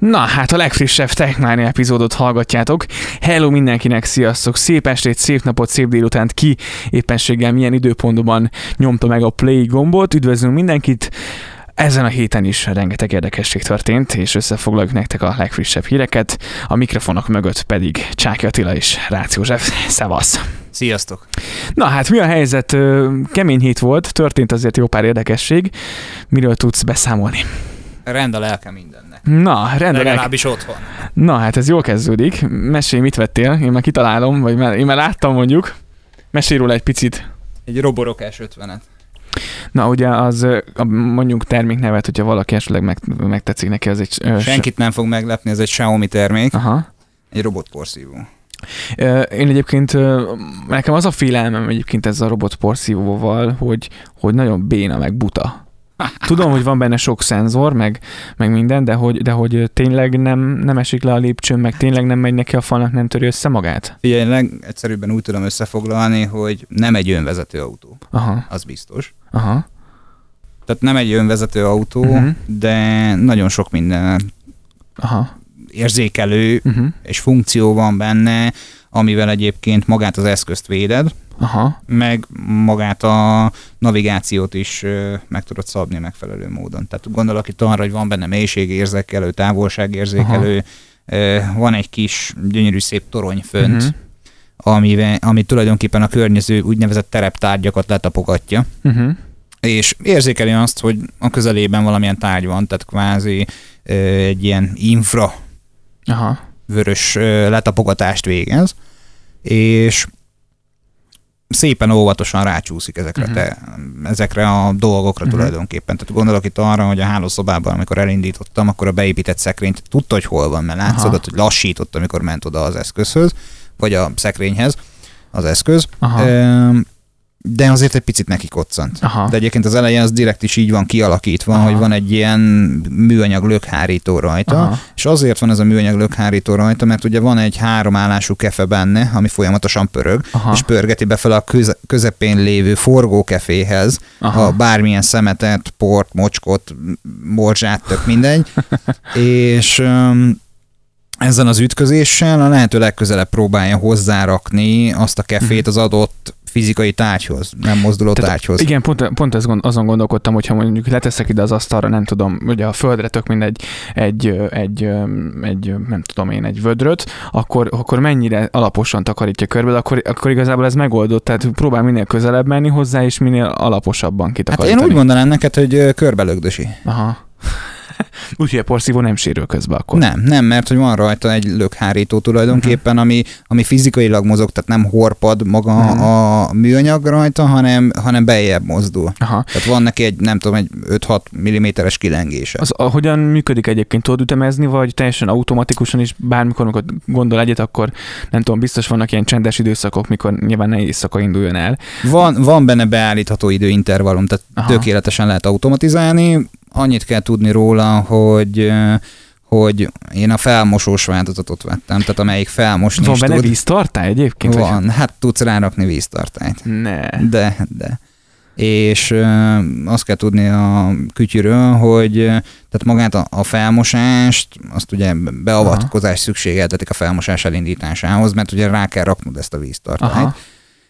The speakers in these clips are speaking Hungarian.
Na, hát a legfrissebb Techmania epizódot hallgatjátok. Hello mindenkinek, sziasztok! Szép estét, szép napot, szép délutánt ki éppenséggel milyen időpontban nyomta meg a play gombot. Üdvözlünk mindenkit! Ezen a héten is rengeteg érdekesség történt, és összefoglaljuk nektek a legfrissebb híreket. A mikrofonok mögött pedig Csáki Attila és Rácz József. Szevasz! Sziasztok! Na hát mi a helyzet? Kemény hét volt, történt azért jó pár érdekesség. Miről tudsz beszámolni? Rend a lelke mindennek. Na, rendben. Legalábbis otthon. Na, hát ez jól kezdődik. Mesélj, mit vettél? Én már kitalálom, vagy már, én már láttam mondjuk. Mesélj róla egy picit. Egy roborokás 50-et. Na, ugye az mondjuk terméknevet, hogyha valaki esetleg meg, megtetszik neki, az egy... Senkit nem fog meglepni, ez egy Xiaomi termék, Aha. egy robotporszívó. Én egyébként, nekem az a félelmem egyébként ezzel a robot porszívóval, hogy, hogy nagyon béna, meg buta. Tudom, hogy van benne sok szenzor, meg, meg minden, de hogy, de hogy tényleg nem, nem esik le a lépcsőn, meg tényleg nem megy neki a falnak, nem töri össze magát? Figyelj, legegyszerűbben úgy tudom összefoglalni, hogy nem egy önvezető autó, Aha, az biztos. aha. Tehát nem egy önvezető autó, Mhm. de nagyon sok minden Aha. érzékelő Uh-huh. és funkció van benne, amivel egyébként magát az eszközt véded, Aha. meg magát a navigációt is meg tudod szabni megfelelő módon. Tehát gondolok itt arra, hogy van benne mélységérzékelő, távolságérzékelő, ö, van egy kis gyönyörű szép torony fönt, Mhm. amivel, ami tulajdonképpen a környező úgynevezett tereptárgyakat letapogatja, Uh-huh. és érzékeli azt, hogy a közelében valamilyen tárgy van, tehát kvázi egy ilyen infra Aha. Vörös letapogatást végez, és szépen óvatosan rácsúszik ezekre, uh-huh. te, ezekre a dolgokra uh-huh. tulajdonképpen. Tehát gondolok itt arra, hogy a hálószobában, amikor elindítottam, akkor a beépített szekrényt tudta, hogy hol van, mert látszott, Aha. hogy lassított, amikor ment oda az eszközhöz, vagy a szekrényhez az eszköz. Aha. Öm, de azért egy picit neki koccant. Aha. De egyébként az elején az direkt is így van kialakítva, Aha. hogy van egy ilyen műanyag lökhárító rajta, Aha. és azért van ez a műanyag lökhárító rajta, mert ugye van egy háromállású kefe benne, ami folyamatosan pörög, Aha. és pörgeti be fel a köze- közepén lévő forgókeféhez Aha. a bármilyen szemetet, port, mocskot, morzsát, tök mindegy. és um, ezen az ütközéssel a lehető legközelebb próbálja hozzárakni azt a kefét az adott fizikai tárgyhoz, nem mozduló Tehát tárgyhoz. Igen, pont, pont ez gond, azon gondolkodtam, hogyha mondjuk leteszek ide az asztalra, nem tudom, ugye a földre tök mindegy egy, egy, egy, nem tudom én, egy vödröt, akkor, akkor mennyire alaposan takarítja körbe, akkor, akkor igazából ez megoldott, tehát próbál minél közelebb menni hozzá, és minél alaposabban Hát kitakarítani. én úgy mondanám neked, hogy körbelögdösi. Aha. Úgyhogy a porszívó nem sérül közben akkor. Nem, nem, mert hogy van rajta egy lökhárító tulajdonképpen, Mhm. ami, ami fizikailag mozog, tehát nem horpad maga Mhm. a műanyag rajta, hanem, hanem bejebb mozdul. Aha. Tehát van neki egy, nem tudom, egy 5-6 mm-es kilengése. Az a, hogyan működik egyébként? Tudod ütemezni, vagy teljesen automatikusan is bármikor, amikor gondol egyet, akkor nem tudom, biztos vannak ilyen csendes időszakok, mikor nyilván ne éjszaka induljon el. Van, van benne beállítható időintervallum, tehát. Aha. tökéletesen lehet automatizálni. Annyit kell tudni róla, hogy hogy én a felmosós változatot vettem, tehát amelyik felmosni Van benne tud. víztartály egyébként? vagy- Van, hát tudsz rárakni víztartályt. Ne. De, de. És ö, azt kell tudni a kütyűről, hogy tehát magát a, a felmosást, azt ugye beavatkozás szükségeltetik a felmosás elindításához, mert ugye rá kell raknod ezt a víztartályt. Aha.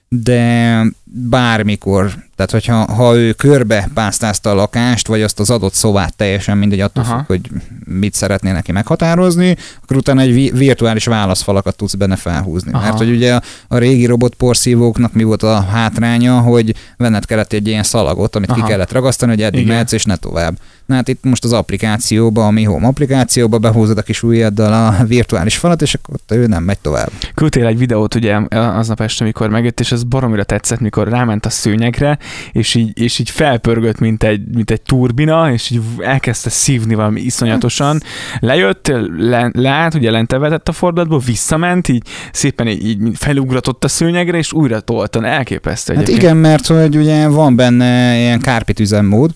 De bármikor, tehát hogyha ha ő körbe pásztázta a lakást, vagy azt az adott szobát teljesen mindegy attól Aha. függ, hogy mit szeretné neki meghatározni, akkor utána egy vi- virtuális válaszfalakat tudsz benne felhúzni. Aha. Mert hogy ugye a, a régi robotporszívóknak mi volt a hátránya, hogy venned kellett egy ilyen szalagot, amit Aha. ki kellett ragasztani, hogy eddig Igen. mehetsz, és ne tovább. Na hát itt most az applikációba, a Mi Home applikációba behúzod a kis ujjaddal a virtuális falat, és akkor ott ő nem megy tovább. Küldtél egy videót ugye aznap este, mikor megjött, és ez baromira tetszett, mikor ráment a szőnyegre, és így, és így felpörgött, mint egy, mint egy turbina, és így elkezdte szívni valami iszonyatosan. Lejött, le, leállt, ugye lent vetett a fordulatból, visszament, így szépen így, így felugratott a szőnyegre, és újra toltan. Elképesztő Hát egyébként. igen, mert hogy ugye van benne ilyen kárpit üzemmód,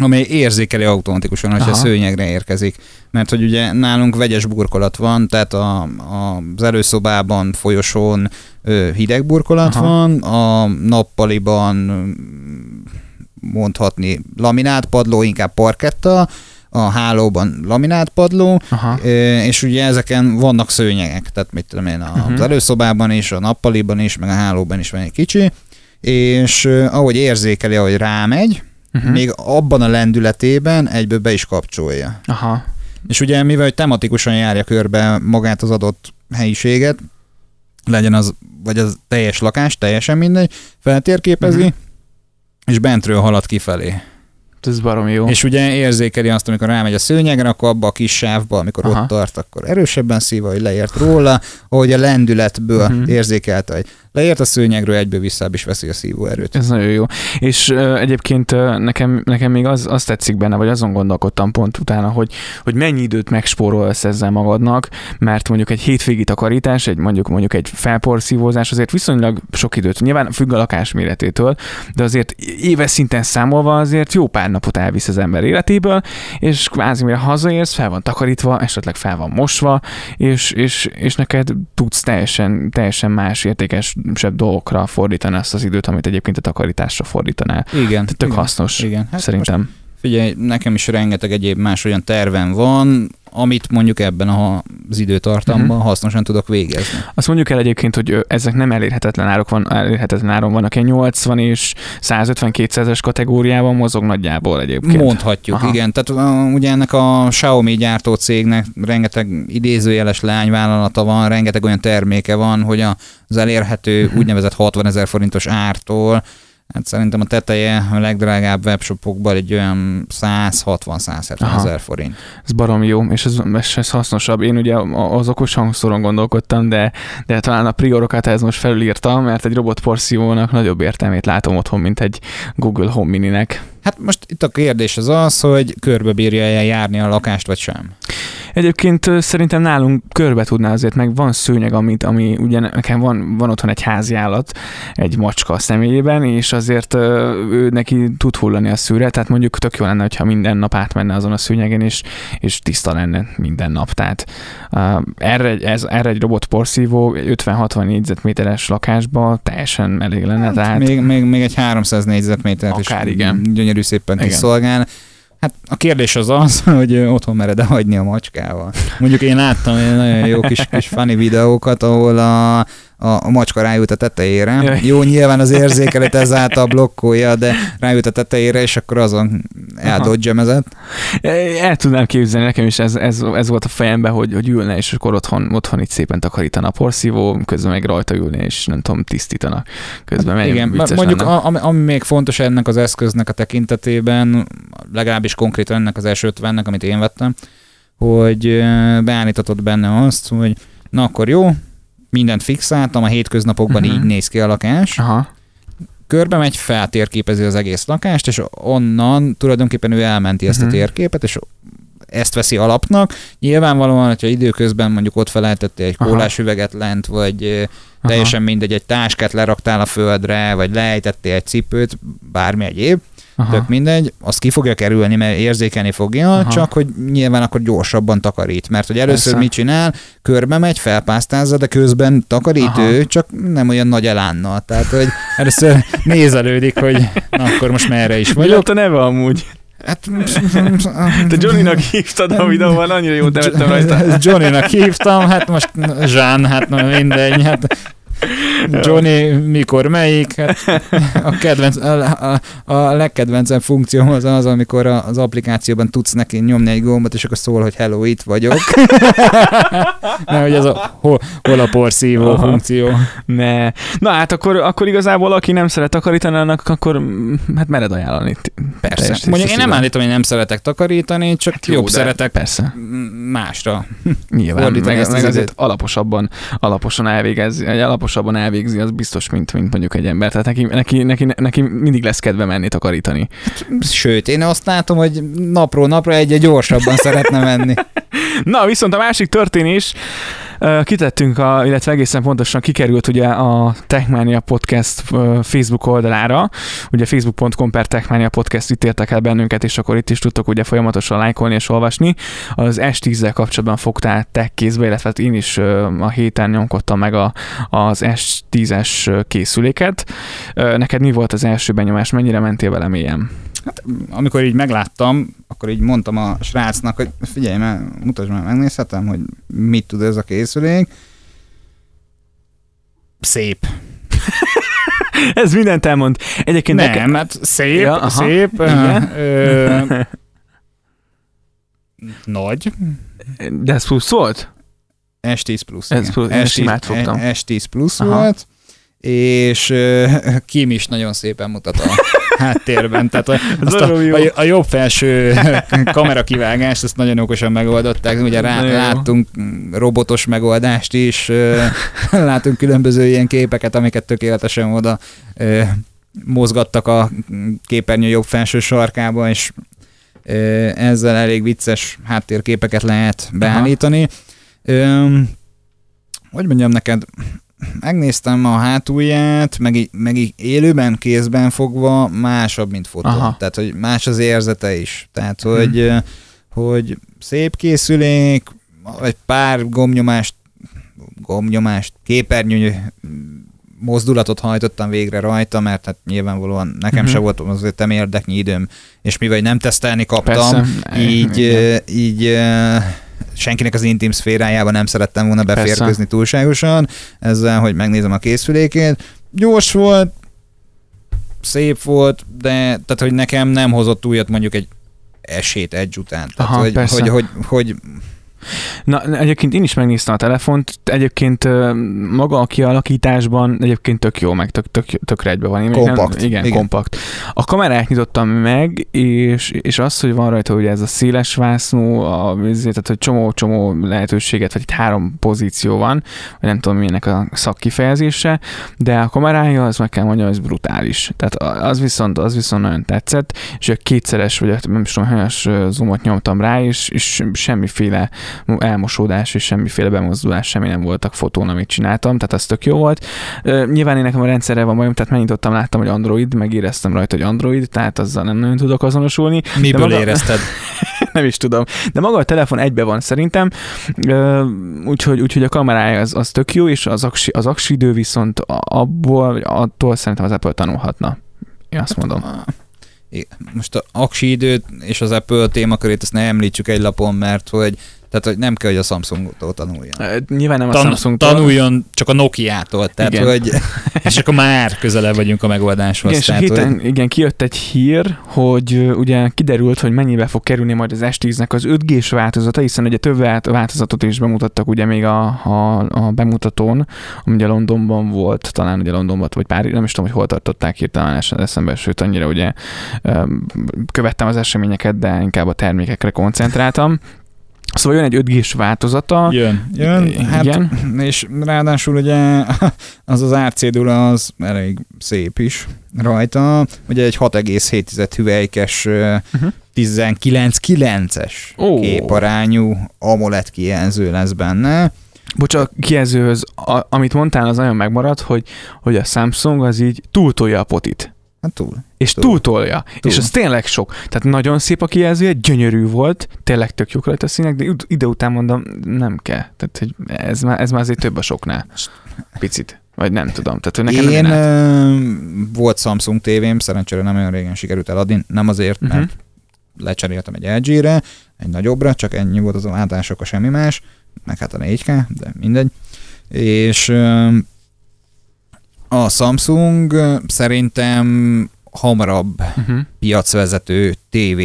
amely érzékeli automatikusan, hogyha szőnyegre érkezik. Mert hogy ugye nálunk vegyes burkolat van, tehát a, a, az előszobában, folyosón hideg burkolat Aha. van, a nappaliban mm, mondhatni laminált padló, inkább parketta, a hálóban laminát padló, Aha. és ugye ezeken vannak szőnyegek, tehát mit tudom én, az Mhm. előszobában is, a nappaliban is, meg a hálóban is van egy kicsi, és ahogy érzékeli, ahogy rámegy, Uh-huh. még abban a lendületében egyből be is kapcsolja. Aha. És ugye mivel hogy tematikusan járja körbe magát az adott helyiséget, legyen az, vagy az teljes lakás, teljesen mindegy, feltérképezi, Mhm. és bentről halad kifelé. Ez baromi jó. És ugye érzékeli azt, amikor rámegy a szőnyegre, akkor abba a kis sávba, amikor Aha. ott tart, akkor erősebben szív, hogy leért róla, ahogy a lendületből Mhm. érzékelte, hogy leért a szőnyegről, egyből visszább is veszi a szívóerőt. Ez nagyon jó. És uh, egyébként uh, nekem, nekem még az, az tetszik benne, vagy azon gondolkodtam pont utána, hogy, hogy mennyi időt megspórolsz ezzel magadnak, mert mondjuk egy hétvégi takarítás, egy mondjuk mondjuk egy felporszívózás azért viszonylag sok időt, nyilván függ a lakás méretétől, de azért éves szinten számolva azért jó pár napot elvisz az ember életéből, és kvázi mire hazaérsz, fel van takarítva, esetleg fel van mosva, és, és, és neked tudsz teljesen, teljesen más értékesebb dolgokra fordítani azt az időt, amit egyébként a takarításra fordítanál. Igen. Tehát tök igen. hasznos, Igen. Hát szerintem. Figyelj, nekem is rengeteg egyéb más olyan tervem van, amit mondjuk ebben a, az időtartamban uh-huh. hasznosan tudok végezni. Azt mondjuk el egyébként, hogy ezek nem elérhetetlen árok van, elérhetetlen áron vannak, ilyen 80 és 150-200-es kategóriában mozog nagyjából egyébként. Mondhatjuk, Aha. Igen. Tehát ugye ennek a Xiaomi gyártó cégnek rengeteg idézőjeles lányvállalata van, rengeteg olyan terméke van, hogy az elérhető Mhm. úgynevezett 60 ezer forintos ártól, hát szerintem a teteje a legdrágább webshopokban egy olyan 160-170 Aha. ezer forint. Ez barom jó, és ez, és ez hasznosabb. Én ugye a- az okos hangszoron gondolkodtam, de, de talán a priorokat ez most felülírta, mert egy robotporszívónak nagyobb értelmét látom otthon, mint egy Google Home Mininek. Hát most itt a kérdés az az, hogy körbe bírja el járni a lakást, vagy sem. Egyébként szerintem nálunk körbe tudná azért, meg van szőnyeg, amit, ami ugye nekem van, van otthon egy házi állat, egy macska a személyében, és azért ő neki tud hullani a szűre, tehát mondjuk tök jó lenne, hogyha minden nap átmenne azon a szőnyegen, és, és tiszta lenne minden nap. Tehát uh, erre, egy- ez, erre egy robotporszívó 50-60 négyzetméteres lakásba teljesen elég lenne, tehát Még, még, még egy 300 négyzetmétert is igen. gyönyörű szépen kiszolgál. Hát a kérdés az az, hogy otthon mered-e hagyni a macskával. Mondjuk én láttam egy nagyon jó kis, kis funny videókat, ahol a, a, a macska rájut a tetejére. Jaj. Jó, nyilván az érzékelet ezáltal blokkolja, de rájut a tetejére, és akkor azon eldodgemezett. El tudnám képzelni, nekem is ez, ez, ez volt a fejemben, hogy, hogy ülne, és akkor otthon, otthon itt szépen takarítana a porszívó, közben meg rajta ülne, és nem tudom, tisztítana. Közben meg Igen, mondjuk lenne. a, ami, még fontos ennek az eszköznek a tekintetében, legalábbis konkrétan ennek az első 50-nek, amit én vettem, hogy ö, beállíthatod benne azt, hogy na akkor jó, mindent fixáltam, a hétköznapokban Mhm. így néz ki a lakás, Aha, körbe megy, feltérképezi az egész lakást, és onnan tulajdonképpen ő elmenti ezt a Mhm. térképet, és ezt veszi alapnak. Nyilvánvalóan, hogyha időközben mondjuk ott felejtettél egy Aha. kólás üveget lent, vagy teljesen mindegy, egy táskát leraktál a földre, vagy lejtettél egy cipőt, bármi egyéb, aha, tök mindegy, az ki fogja kerülni, mert érzékelni fogja, Aha. Csak hogy nyilván akkor gyorsabban takarít, mert hogy először Persze. mit csinál, körbe megy, felpásztázza, de közben takarít Aha. ő, csak nem olyan nagy elánnal, tehát hogy először nézelődik, hogy na akkor most merre is Mi vagyok. volt a neve amúgy? Hát, Te Johnnynak hívtad a videóban, annyira jó nevettem rajta. Johnnynak hívtam, hát most Zsán, hát na mindegy, hát Johnny mikor melyik, hát a, kedvenc, a, a, a legkedvencebb funkcióm az az, amikor az applikációban tudsz neki nyomni egy gombot, és akkor szól, hogy hello, itt vagyok. Nem, hogy ez a hol, hol a porszívó Aha. funkció. Ne. Na hát akkor, akkor igazából, aki nem szeret takarítani, annak akkor mm, hát mered ajánlani. Persze. Teljes Mondjuk én nem állítom, hogy nem szeretek takarítani, csak Hát jó, jobb szeretek Persze, másra. nyilván. Meg, meg az azért alaposabban, alaposan elvégez, egy alaposabban elvégzi, az biztos, mint, mint mondjuk egy ember. Tehát neki, neki, neki, neki mindig lesz kedve menni takarítani. Sőt, én azt látom, hogy napról napra egyre gyorsabban szeretne menni. Na, viszont a másik történés, kitettünk, a, illetve egészen pontosan kikerült ugye a Techmania Podcast Facebook oldalára, ugye facebook.com per Techmania Podcast itt értek el bennünket, és akkor itt is tudtok ugye folyamatosan lájkolni és olvasni. Az S10-zel kapcsolatban fogtál tech kézbe, illetve én is a héten nyomkodtam meg a, az S10-es készüléket. Neked mi volt az első benyomás, mennyire mentél vele mélyen? Hát, amikor így megláttam, akkor így mondtam a srácnak, hogy figyelj már, mutasd már, megnézhetem, hogy mit tud ez a készülék. Szép. Ez mindent elmond. Egyébként Nem, nekem... hát szép, Ja, aha, szép. igen. Ö, nagy. De ez plusz volt? S10 plusz. Ez plusz, én S10, simát fogtam. S10 plusz Aha. volt, és ö, Kim is nagyon szépen mutat a háttérben. Tehát a, azt a, jó. a, a jobb felső kamerakivágást, azt nagyon okosan megoldották. Ugye rá, láttunk robotos megoldást is, látunk különböző ilyen képeket, amiket tökéletesen oda mozgattak a képernyő jobb felső sarkába, és ezzel elég vicces háttérképeket lehet beállítani. Ö, hogy mondjam neked, megnéztem a hátulját, meg, így- meg így élőben, kézben fogva másabb, mint fotón. Aha. Tehát, hogy más az érzete is. Tehát, Mhm. hogy, hogy szép készülék, egy pár gomnyomást, gomnyomást, képernyő mozdulatot hajtottam végre rajta, mert hát nyilvánvalóan nekem Mhm. se volt azért nem érdeknyi időm, és mivel nem tesztelni kaptam, Persze. így, Igen. így senkinek az intim szférájába nem szerettem volna beférkőzni Persze. túlságosan, ezzel, hogy megnézem a készülékét. Gyors volt, szép volt, de tehát, hogy nekem nem hozott újat mondjuk egy esélyt egy után. Tehát, Aha, hogy, persze. hogy, hogy, hogy, Na, egyébként én is megnéztem a telefont, egyébként maga a kialakításban egyébként tök jó, meg tök, tök, tökre egybe van. Én Kompakt, Nem, igen, igen. kompakt. A kamerát nyitottam meg, és, és az, hogy van rajta ugye ez a széles vásznú, a, tehát hogy csomó-csomó lehetőséget, vagy itt három pozíció van, vagy nem tudom milyenek a szakkifejezése, de a kamerája, az meg kell mondjam, ez brutális. Tehát az viszont, az viszont nagyon tetszett, és a kétszeres, vagy nem is tudom, hanyas ö, zoomot nyomtam rá, és, és semmiféle elmosódás és semmiféle bemozdulás semmi nem voltak fotón, amit csináltam, tehát az tök jó volt. Nyilván én nekem a rendszerrel van bajom, tehát megnyitottam, láttam, hogy Android, megéreztem rajta, hogy Android, tehát azzal nem nagyon tudok azonosulni, miből maga- érezted? nem is tudom. De maga a telefon egybe van szerintem, úgyhogy, úgyhogy a kamerája az, az tök jó, és az aksi, az aksi idő viszont abból, attól szerintem az Apple tanulhatna. Én azt mondom. Most a aksi időt és az Apple témakörét ezt ne említsük egy lapon, mert hogy tehát, hogy nem kell, hogy a Samsungtól tanuljon. Ö, Nyilván nem a Tan- Samsung-tól. tanuljon csak a Nokia-tól, tehát Igen. hogy és akkor már közelebb vagyunk a megoldáshoz. Igen, és a tehát, héten, hogy, igen, kijött egy hír, hogy ugye kiderült, hogy mennyibe fog kerülni majd az S10-nek az 5G-s változata, hiszen ugye több vált- változatot is bemutattak ugye még a, a, a bemutatón, ami ugye Londonban volt, talán ugye Londonban, vagy Párizs, nem is tudom, hogy hol tartották hirtelen es- eszembe, sőt annyira ugye követtem az eseményeket, de inkább a termékekre koncentráltam. Szóval jön egy 5G-s változata, jön, jön, hát, igen. és ráadásul ugye az az árcédula az elég szép is rajta, ugye egy 6,7 hüvelykes Uh-huh. 19-9-es Ó. képarányú AMOLED kijelző lesz benne. Bocs, a kijelzőhöz, a, amit mondtál, az nagyon megmaradt, hogy, hogy a Samsung az így túltolja a potit. Hát túl. És Túl. túltolja. Túl. És az tényleg sok. Tehát nagyon szép a kijelzője, gyönyörű volt, tényleg tök jók rajta a színek, de id- ide után mondom, nem kell. Tehát hogy ez, már, ez már azért több a soknál. Picit. Vagy nem tudom. Tehát hogy nekem Én nem ö, volt Samsung tévém, szerencsére nem olyan régen sikerült eladni, nem azért, mert Mhm. lecseréltem egy LG-re, egy nagyobbra, csak ennyi volt az a váltás, akkor semmi más, meg hát a 4K, de mindegy. És ö, a Samsung szerintem hamarabb Uh-huh. piacvezető TV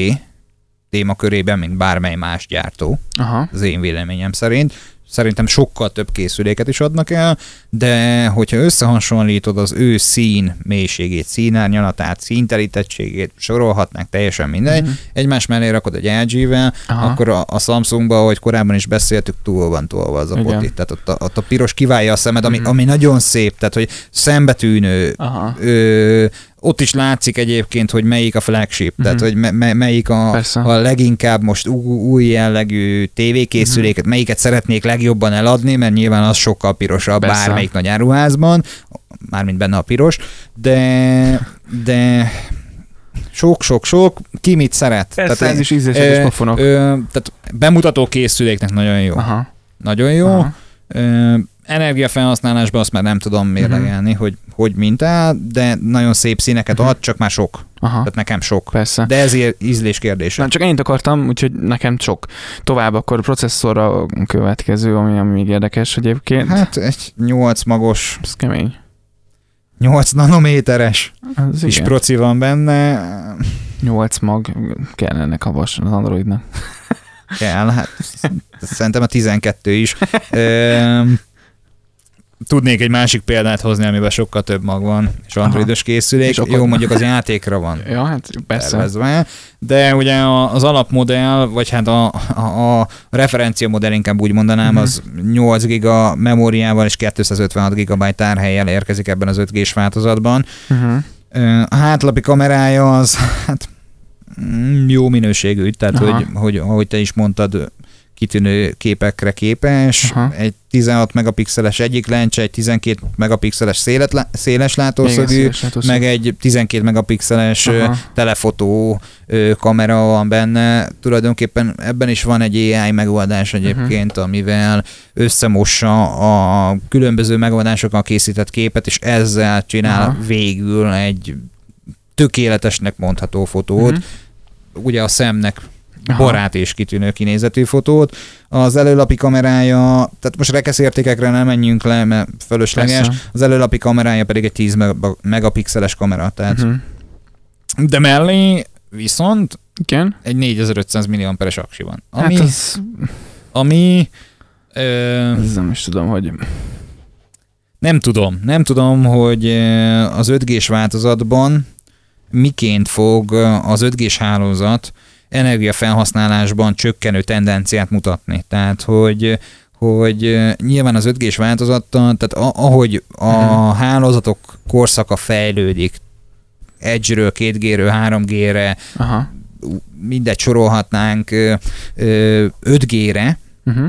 témakörében, mint bármely más gyártó Aha. az én véleményem szerint. Szerintem sokkal több készüléket is adnak el, de hogyha összehasonlítod az ő szín mélységét, színárnyalatát, színterítettségét, sorolhatnánk teljesen mindegy, Mhm. egymás mellé rakod egy LG-vel, Aha. akkor a, a Samsungban, ahogy korábban is beszéltük, túl van tolva az a Igen. poti. Tehát ott a, ott a piros kiválja a szemed, ami, Mhm. ami nagyon szép, tehát hogy szembetűnő, Aha. ö, ott is látszik egyébként, hogy melyik a flagship, uh-huh. tehát Mhm. hogy me, me, melyik a, Persze. a leginkább most új, új jellegű tévékészüléket, uh-huh. melyiket szeretnék legjobban eladni, mert nyilván az sokkal pirosabb Persze. bármelyik nagy áruházban, mármint benne a piros, de, de sok-sok-sok, ki mit szeret. Persze, ez én- is ízléses ö, pofonok. Ö, tehát bemutató készüléknek nagyon jó. Aha. Nagyon jó. Aha. Ö, Energiafelhasználásban azt már nem tudom mérlegelni, uh-huh. hogy hogy mintál, de nagyon szép színeket uh-huh. ad, csak már sok. Aha, Tehát nekem sok. persze. De ezért ízlés kérdése. Nem, csak ennyit akartam, úgyhogy nekem sok. Tovább akkor processzorra a következő, ami, ami még érdekes egyébként. Hát egy 8 magos, Ez kemény. 8 nanométeres Ez kis igen. proci van benne. 8 mag kell ennek a vas az Androidnak. Kell, hát szerintem a 12 is. Tudnék egy másik példát hozni, amiben sokkal több mag van, és androidos készülék. És akkor- Jó, mondjuk az játékra van Ja, hát persze. tervezve, de ugye az alapmodell, vagy hát a, a, a referencia modell inkább úgy mondanám, Mhm. az 8 giga memóriával és 256 GB tárhelyjel érkezik ebben az 5G-s változatban. Ö, A hátlapi kamerája az hát mm, jó minőségű, tehát Aha. hogy, hogy ahogy te is mondtad, kitűnő képekre képes, Aha. egy 16 megapixeles egyik lencse, egy 12 megapixeles szélet, széles látószögű, széles meg egy 12 megapixeles Aha. telefotó kamera van benne. Tulajdonképpen ebben is van egy AI megoldás egyébként, Mhm. amivel összemossa a különböző megoldásokkal készített képet, és ezzel csinál Aha. végül egy tökéletesnek mondható fotót. Mhm. Ugye a szemnek Aha. barát és kitűnő kinézetű fotót. Az előlapi kamerája, tehát most rekeszértékekre nem menjünk le, mert fölösleges, Persze. az előlapi kamerája pedig egy 10 mega- megapixeles kamera, tehát Uh-huh. de mellé viszont Igen. egy 4500 milliamperes aksi van. Hát Ami, az, ami ö, ez nem is tudom, hogy... nem tudom, nem tudom, hogy az 5G-s változatban miként fog az 5G-s hálózat energiafelhasználásban csökkenő tendenciát mutatni. Tehát, hogy hogy nyilván az 5G-s változattal, tehát ahogy a Mhm. hálózatok korszaka fejlődik, Edge-ről, 2G-ről, 3G-re, Aha. mindegy sorolhatnánk ö, ö, 5G-re, Uh-huh.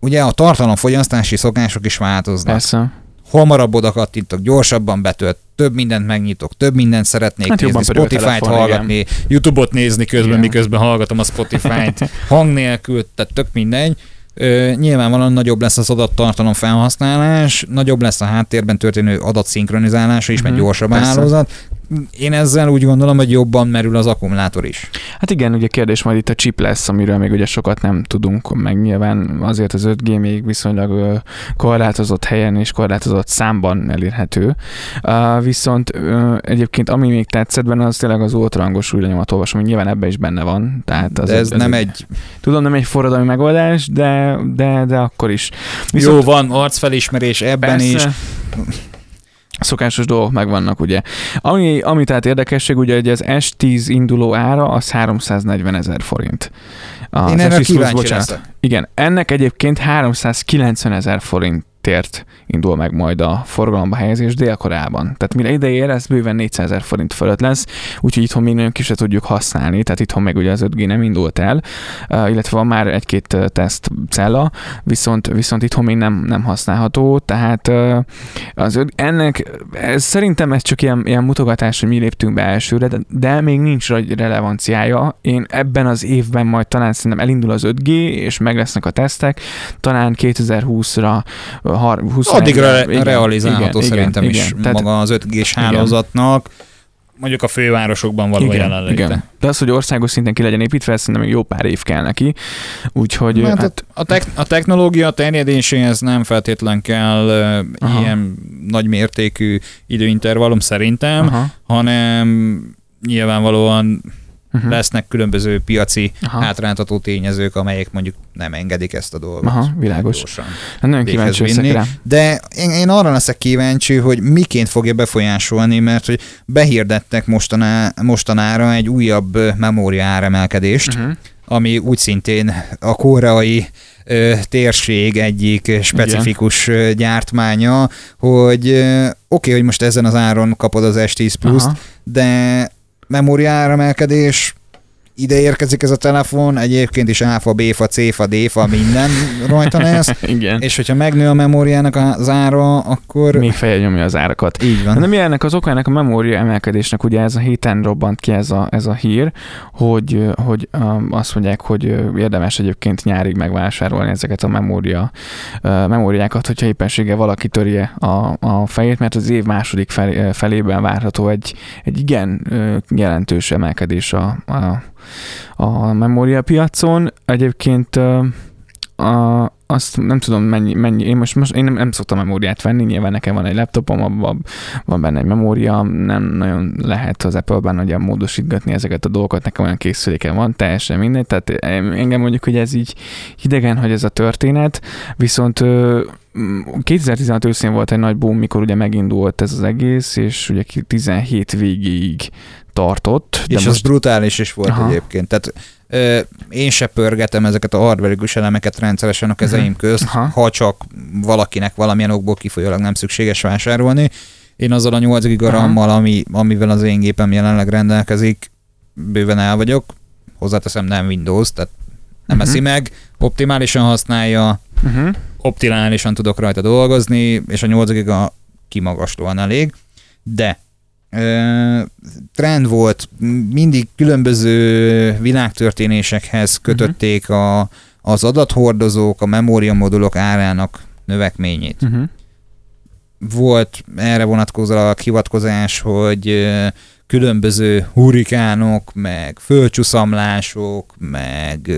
ugye a tartalomfogyasztási szokások is változnak. Persze. Hamarabb oda kattintok, gyorsabban betölt, több mindent megnyitok, több mindent szeretnék Hát nézni, Spotify-t telefon, hallgatni, YouTube-ot nézni közben, Igen. miközben hallgatom a Spotify-t, hang nélkül, tehát tök mindegy. Ö, nyilvánvalóan nagyobb lesz az adattartalom felhasználás, nagyobb lesz a háttérben történő adatszinkronizálása is, mert Mhm, gyorsabb a hálózat. Én ezzel úgy gondolom, hogy jobban merül az akkumulátor is. Hát igen, ugye kérdés majd itt a chip lesz, amiről még ugye sokat nem tudunk, meg nyilván azért az 5G még viszonylag korlátozott helyen és korlátozott számban elérhető. Viszont egyébként ami még tetszett benne, az tényleg az ultrahangos új olvasom, hogy nyilván ebben is benne van. Tehát az De ez nem egy Tudom, nem egy forradalmi megoldás, de, de, de akkor is. Jó, van arcfelismerés ebben is. Szokásos dolgok megvannak, ugye. Ami, ami tehát érdekesség, ugye, hogy az S10 induló ára az 340 ezer forint. Az Én erre S10 Plus, kíváncsi bocsánat. leszek. Igen, ennek egyébként 390 ezer forintért indul meg majd a forgalomba helyezés Dél-Koreában. Tehát mire ide ér, ez bőven 400 ezer forint fölött lesz, úgyhogy itthon még nagyon kis tudjuk használni, tehát itthon meg ugye az 5G nem indult el, uh, illetve van már egy-két uh, teszt cella, viszont, viszont itthon még nem, nem használható, tehát uh, az, ennek, ez, szerintem ez csak ilyen, ilyen mutogatás, hogy mi léptünk be elsőre, de, de még nincs relevanciája. Én ebben az évben majd talán szerintem elindul az 5G, és meg lesznek a tesztek, talán 2020-ra, har- 21-re, Addigra igen, realizálható igen, szerintem igen, is igen. Tehát- maga az 5G-s Igen. hálózatnak, mondjuk a fővárosokban való igen, jelenléte. igen. De az, hogy országos szinten ki legyen építve, ez szerintem még jó pár év kell neki. Úgyhogy Hát, hát, hát a, tek- a technológia terjedéséhez nem feltétlen kell Aha. ilyen nagy mértékű időintervallum szerintem, aha, hanem nyilvánvalóan uh-huh. lesznek különböző piaci Aha. hátráltató tényezők, amelyek mondjuk nem engedik ezt a dolgot. Aha, világos. Gyorsan. Hát nagyon kíváncsi vinni. rá. De én, én arra leszek kíváncsi, hogy miként fogja befolyásolni, mert hogy behirdettek mostaná, mostanára egy újabb memória áremelkedést, Uh-huh. ami úgy szintén a koreai ö, térség egyik specifikus ö, gyártmánya, hogy oké, okay, hogy most ezen az áron kapod az S10 Plus-t, Aha. de memória áremelkedés ide érkezik ez a telefon, egyébként is áfa, béfa, céfa, défa, minden rajta lesz, Igen. és hogyha megnő a memóriának az ára, akkor... Még feje nyomja az árakat. Így van. De mi ennek az oka ennek a memória emelkedésnek? Ugye ez a héten robbant ki ez a, ez a hír, hogy, hogy azt mondják, hogy érdemes egyébként nyárig megvásárolni ezeket a memória, memóriákat, hogyha éppenséggel valaki törje a, a fejét, mert az év második fel, felében várható egy, egy igen jelentős emelkedés a, a, a memóriapiacon. Egyébként a, azt nem tudom mennyi, mennyi én most, most én nem, nem szoktam memóriát venni, nyilván nekem van egy laptopom, abban van benne egy memória, nem nagyon lehet az Apple-ben ugye módosítgatni ezeket a dolgokat, nekem olyan készüléken van, teljesen mindegy, tehát engem mondjuk, hogy ez így hidegen, hogy ez a történet, viszont 2016 őszén volt egy nagy boom, mikor ugye megindult ez az egész, és ugye 17 végéig tartott. De és most... az brutális is volt Aha. egyébként. Tehát ö, én se pörgetem ezeket a hardware elemeket rendszeresen a kezeim uh-huh. közt, Aha. ha csak valakinek valamilyen okból kifolyólag nem szükséges vásárolni. Én azzal a 8 gigarammal, ami, amivel az én gépem jelenleg rendelkezik, bőven el vagyok. Hozzáteszem nem Windows, tehát nem uh-huh. eszi meg, optimálisan használja, uh-huh. Optimálisan tudok rajta dolgozni, és a 8 giga kimagaslóan elég, de trend volt, mindig különböző világtörténésekhez kötötték uh-huh. a, az adathordozók, a memóriamodulok árának növekményét. Uh-huh. Volt erre vonatkozólag hivatkozás, hogy különböző hurikánok, meg földcsúszamlások, meg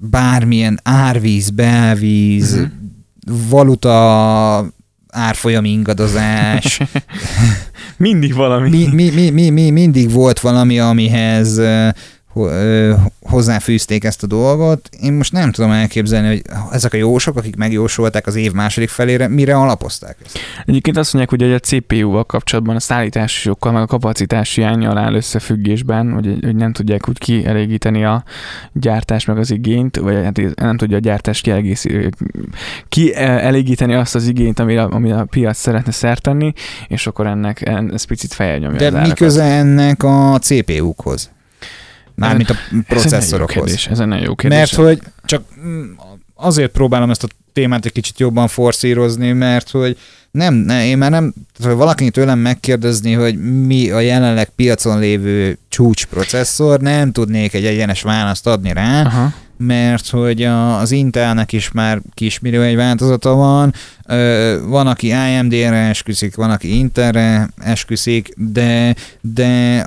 bármilyen árvíz, belvíz, uh-huh. valuta árfolyam ingadozás. mindig valami. Mi, mi, mi, mi, mi, mindig volt valami, amihez hozzáfűzték ezt a dolgot. Én most nem tudom elképzelni, hogy ezek a jósok, akik megjósolták az év második felére, mire alapozták ezt. Egyébként azt mondják, hogy a CPU-val kapcsolatban a szállításokkal, meg a kapacitás hiányjal áll összefüggésben, hogy, hogy nem tudják úgy kielégíteni a gyártás meg az igényt, vagy hát nem tudja a gyártás kielégíteni azt az igényt, amire, amire a piac szeretne szert tenni, és akkor ennek ez picit felnyomja De mi köze ennek a CPU-khoz? Mármint a processzorokhoz. Ez egy nagyon jó kérdés. Mert hogy csak mm, azért próbálom ezt a témát egy kicsit jobban forszírozni, mert hogy nem, ne, én már nem, hogy valaki tőlem megkérdezni, hogy mi a jelenleg piacon lévő csúcsprocesszor, nem tudnék egy egyenes választ adni rá, Aha. mert hogy a, az Intelnek is már kismirő egy változata van, van, aki AMD-re esküszik, van, aki Intelre esküszik, de, de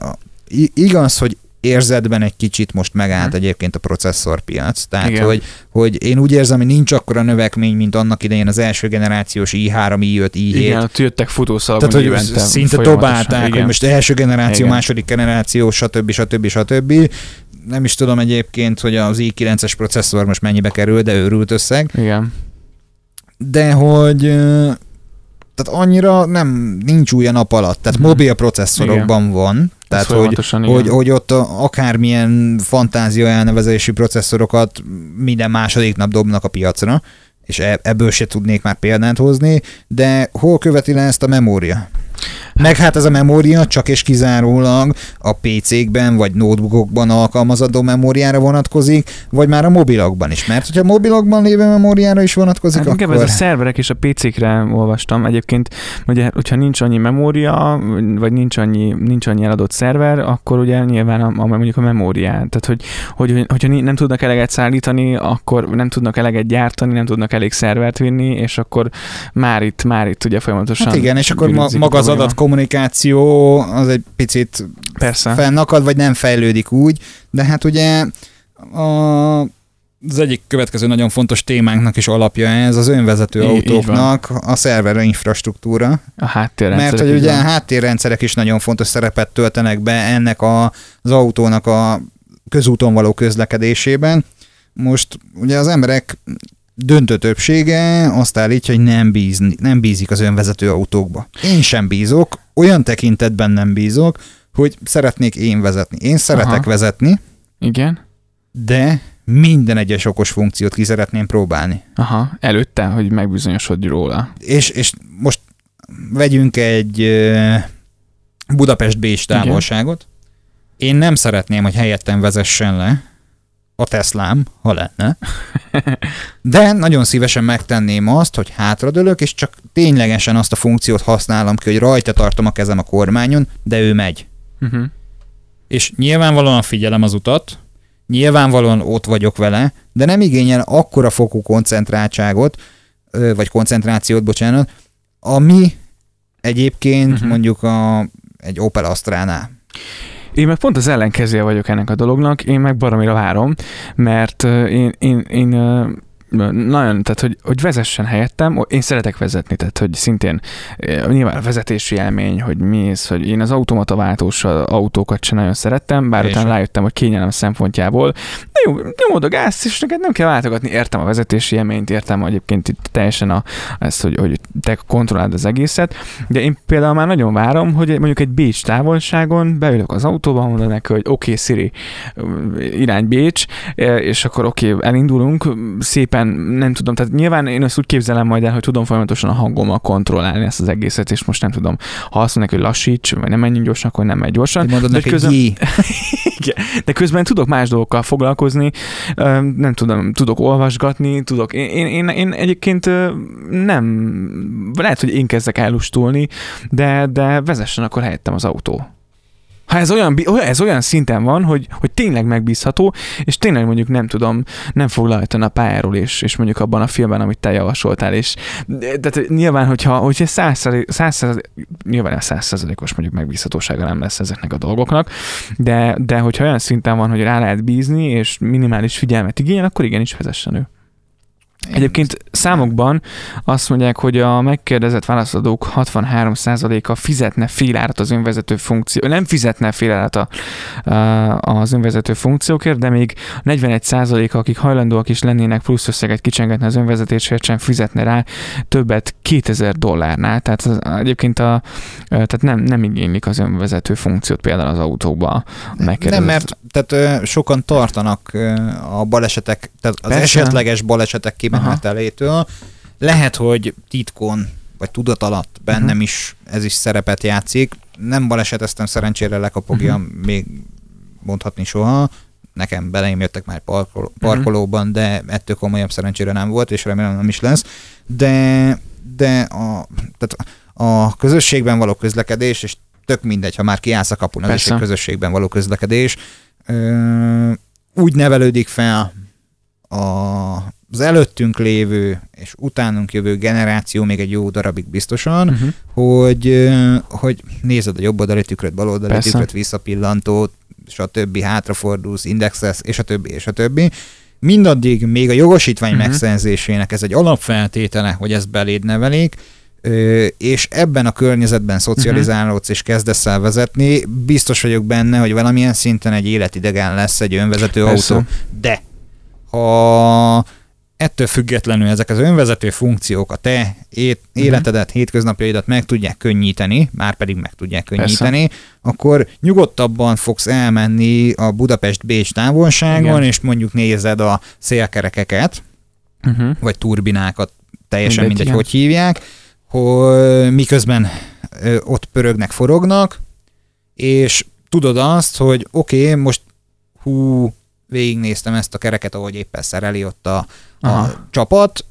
igaz, hogy érzetben egy kicsit most megállt hmm. egyébként a processzorpiac. Tehát, Igen. hogy, hogy én úgy érzem, hogy nincs akkora növekmény, mint annak idején az első generációs i3, i5, i7. Igen, jöttek futószalagon Tehát, hogy szinte dobálták, Igen. hogy most első generáció, Igen. második generáció, stb. stb. stb. Nem is tudom egyébként, hogy az i9-es processzor most mennyibe kerül, de őrült összeg. Igen. De hogy tehát annyira nem, nincs új a nap alatt. Tehát hmm. mobil processzorokban Igen. van, tehát, hogy, hogy, hogy ott akármilyen fantázia elnevezési processzorokat minden második nap dobnak a piacra, és e- ebből se tudnék már példát hozni, de hol követi le ezt a memória? Meg hát ez a memória csak és kizárólag a PC-kben vagy notebookokban alkalmazandó memóriára vonatkozik, vagy már a mobilokban is. Mert hogyha a mobilokban lévő memóriára is vonatkozik, hát, akkor... ez a szerverek és a PC-kre olvastam. Egyébként, ugye, hogyha nincs annyi memória, vagy nincs annyi, nincs annyi eladott szerver, akkor ugye nyilván a, a mondjuk a memóriát. Tehát, hogy, hogy, hogyha nem tudnak eleget szállítani, akkor nem tudnak eleget gyártani, nem tudnak elég szervert vinni, és akkor már itt, már itt ugye folyamatosan... Hát igen, és akkor ma, maga az adat kommunikáció az egy picit Persze. fennakad, vagy nem fejlődik úgy, de hát ugye a, az egyik következő nagyon fontos témánknak is alapja ez, az önvezető I- autóknak a szerver infrastruktúra. A háttérrendszerek. Mert hogy ugye a háttérrendszerek is nagyon fontos szerepet töltenek be ennek a, az autónak a közúton való közlekedésében. Most ugye az emberek döntő többsége azt állítja, hogy nem, bízni, nem bízik az önvezető autókba. Én sem bízok, olyan tekintetben nem bízok, hogy szeretnék én vezetni. Én szeretek Aha. vezetni. Igen. De minden egyes okos funkciót ki szeretném próbálni. Aha, előtte, hogy megbizonyosodj róla. És, és most vegyünk egy Budapest Bécs távolságot. Én nem szeretném, hogy helyettem vezessen le a Teslám, ha lenne, de nagyon szívesen megtenném azt, hogy hátradőlök, és csak ténylegesen azt a funkciót használom ki, hogy rajta tartom a kezem a kormányon, de ő megy. Uh-huh. És nyilvánvalóan figyelem az utat, nyilvánvalóan ott vagyok vele, de nem igényel akkora fokú koncentráltságot, vagy koncentrációt, bocsánat, ami egyébként uh-huh. mondjuk a, egy Opel Astránál. Én meg pont az ellenkezője vagyok ennek a dolognak, én meg baromira várom, mert én, én, én nagyon, tehát hogy, hogy vezessen helyettem, én szeretek vezetni, tehát hogy szintén ö, nyilván a vezetési élmény, hogy mi ez, hogy én az automata váltós autókat sem nagyon szerettem, bár Én utána sem. rájöttem, hogy kényelem szempontjából. De jó, nyomod a gázt, és neked nem kell váltogatni, értem a vezetési élményt, értem egyébként itt teljesen a, ezt, hogy, hogy te kontrolláld az egészet, de én például már nagyon várom, hogy mondjuk egy Bécs távolságon beülök az autóba, mondom neki, hogy oké, okay, Siri, irány Bécs, és akkor oké, okay, elindulunk, szépen nem tudom, tehát nyilván én ezt úgy képzelem majd el, hogy tudom folyamatosan a hangommal kontrollálni ezt az egészet, és most nem tudom, ha azt mondják, hogy lassíts, vagy nem menjünk gyorsan, akkor nem megy gyorsan. Mondod de neki, közben-. Igen, de közben tudok más dolgokkal foglalkozni, nem tudom, tudok olvasgatni, tudok, én, én, én, én egyébként nem, lehet, hogy én kezdek elustulni, de, de vezessen akkor helyettem az autó. Ha ez olyan, olyan- ez olyan szinten van, hogy, hogy tényleg megbízható, és tényleg mondjuk nem tudom, nem fog lehajtani a pályáról, és, és mondjuk abban a filmben, amit te javasoltál, és de nyilván, hogyha, hogyha száz, százalék- száz, százalék- nyilván a százszerzalékos mondjuk megbízhatósága nem lesz ezeknek a dolgoknak, de, de hogyha olyan szinten van, hogy rá lehet bízni, és minimális figyelmet igényel, akkor igenis vezessen ő. Egyébként számokban azt mondják, hogy a megkérdezett válaszadók 63%-a fizetne félárat az önvezető funkció, nem fizetne félárat a, az önvezető funkciókért, de még 41%-a, akik hajlandóak is lennének plusz összeget kicsengetni az önvezetésért, sem fizetne rá többet 2000 dollárnál. Tehát az, egyébként a, tehát nem, nem igénylik az önvezető funkciót például az autóba. Nem, mert tehát, sokan tartanak a balesetek, tehát az Persze. esetleges balesetek kimenetelétől. Lehet, hogy titkon vagy tudat alatt bennem Mhm. is ez is szerepet játszik. Nem baleseteztem szerencsére lekapogja, Mhm. még mondhatni soha. Nekem beleim jöttek már parkoló, Mhm. parkolóban, de ettől komolyabb szerencsére nem volt, és remélem nem is lesz. De, de a, tehát a közösségben való közlekedés, és tök mindegy, ha már kiállsz a kapun, az is Persze. egy közösségben való közlekedés, ö, úgy nevelődik fel a, az előttünk lévő és utánunk jövő generáció még egy jó darabig biztosan, Uh-huh. hogy, hogy nézed a jobb oldali tükröt, bal oldali Persze. tükröt, visszapillantót, és a többi hátrafordulsz, indexelsz, és a többi, és a többi. Mindaddig még a jogosítvány uh-huh. megszerzésének ez egy alapfeltétele, hogy ezt beléd nevelik, és ebben a környezetben szocializálódsz és kezdesz el vezetni, biztos vagyok benne, hogy valamilyen szinten egy életidegen lesz egy önvezető Persze. autó. De ha ettől függetlenül ezek az önvezető funkciók a te ét, Mhm. életedet, hétköznapjaidat meg tudják könnyíteni, már pedig meg tudják könnyíteni, akkor nyugodtabban fogsz elmenni a Budapest-Bécs távolságon, Igen. és mondjuk nézed a szélkerekeket, Uh-huh. vagy turbinákat, teljesen Mindegy, mindegy, hogy hívják, hogy miközben ott pörögnek, forognak, és tudod azt, hogy oké, okay, most hú, végignéztem ezt a kereket, ahogy éppen szereli ott a, a Aha. csapat,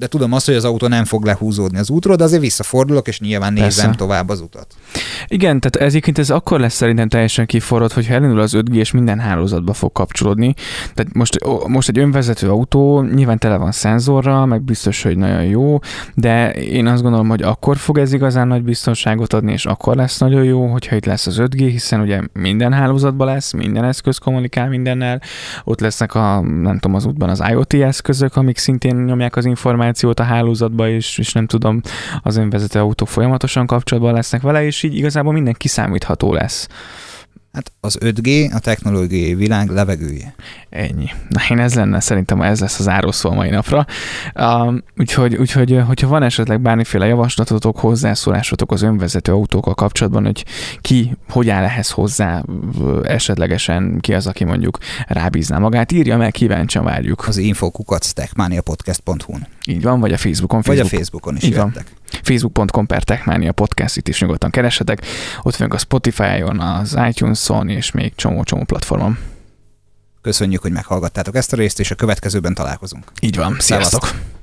de tudom azt, hogy az autó nem fog lehúzódni az útról, de azért visszafordulok, és nyilván nézem Persze. tovább az utat. Igen, tehát ez egyébként ez akkor lesz szerintem teljesen kiforrott, hogyha elindul az 5G és minden hálózatba fog kapcsolódni. Tehát most, most egy önvezető autó nyilván tele van szenzorral, meg biztos, hogy nagyon jó, de én azt gondolom, hogy akkor fog ez igazán nagy biztonságot adni, és akkor lesz nagyon jó, hogyha itt lesz az 5G, hiszen ugye minden hálózatban lesz, minden eszköz kommunikál mindennel, ott lesznek a, nem tudom, az útban az IoT eszközök, amik szintén nyomják az információt a hálózatba, és, és nem tudom, az önvezető autók folyamatosan kapcsolatban lesznek vele, és így igazából minden kiszámítható lesz. Hát az 5G a technológiai világ levegője. Ennyi. Na én ez lenne, szerintem ez lesz az árószó a mai napra. Um, úgyhogy, úgyhogy, hogyha van esetleg bármiféle javaslatotok, hozzászólásotok az önvezető autókkal kapcsolatban, hogy ki hogy áll ehhez hozzá, esetlegesen ki az, aki mondjuk rábízná magát, írja meg, kíváncsian várjuk. Az infokukat stackmaniapodcast.hu-n. Így van, vagy a Facebookon. Vagy a Facebook. Facebookon is Így van. facebook.com per Techmania podcast, itt is nyugodtan keresetek. Ott vagyunk a Spotify-on, az iTunes-on és még csomó-csomó platformon. Köszönjük, hogy meghallgattátok ezt a részt, és a következőben találkozunk. Így van, sziasztok! Szevasztok.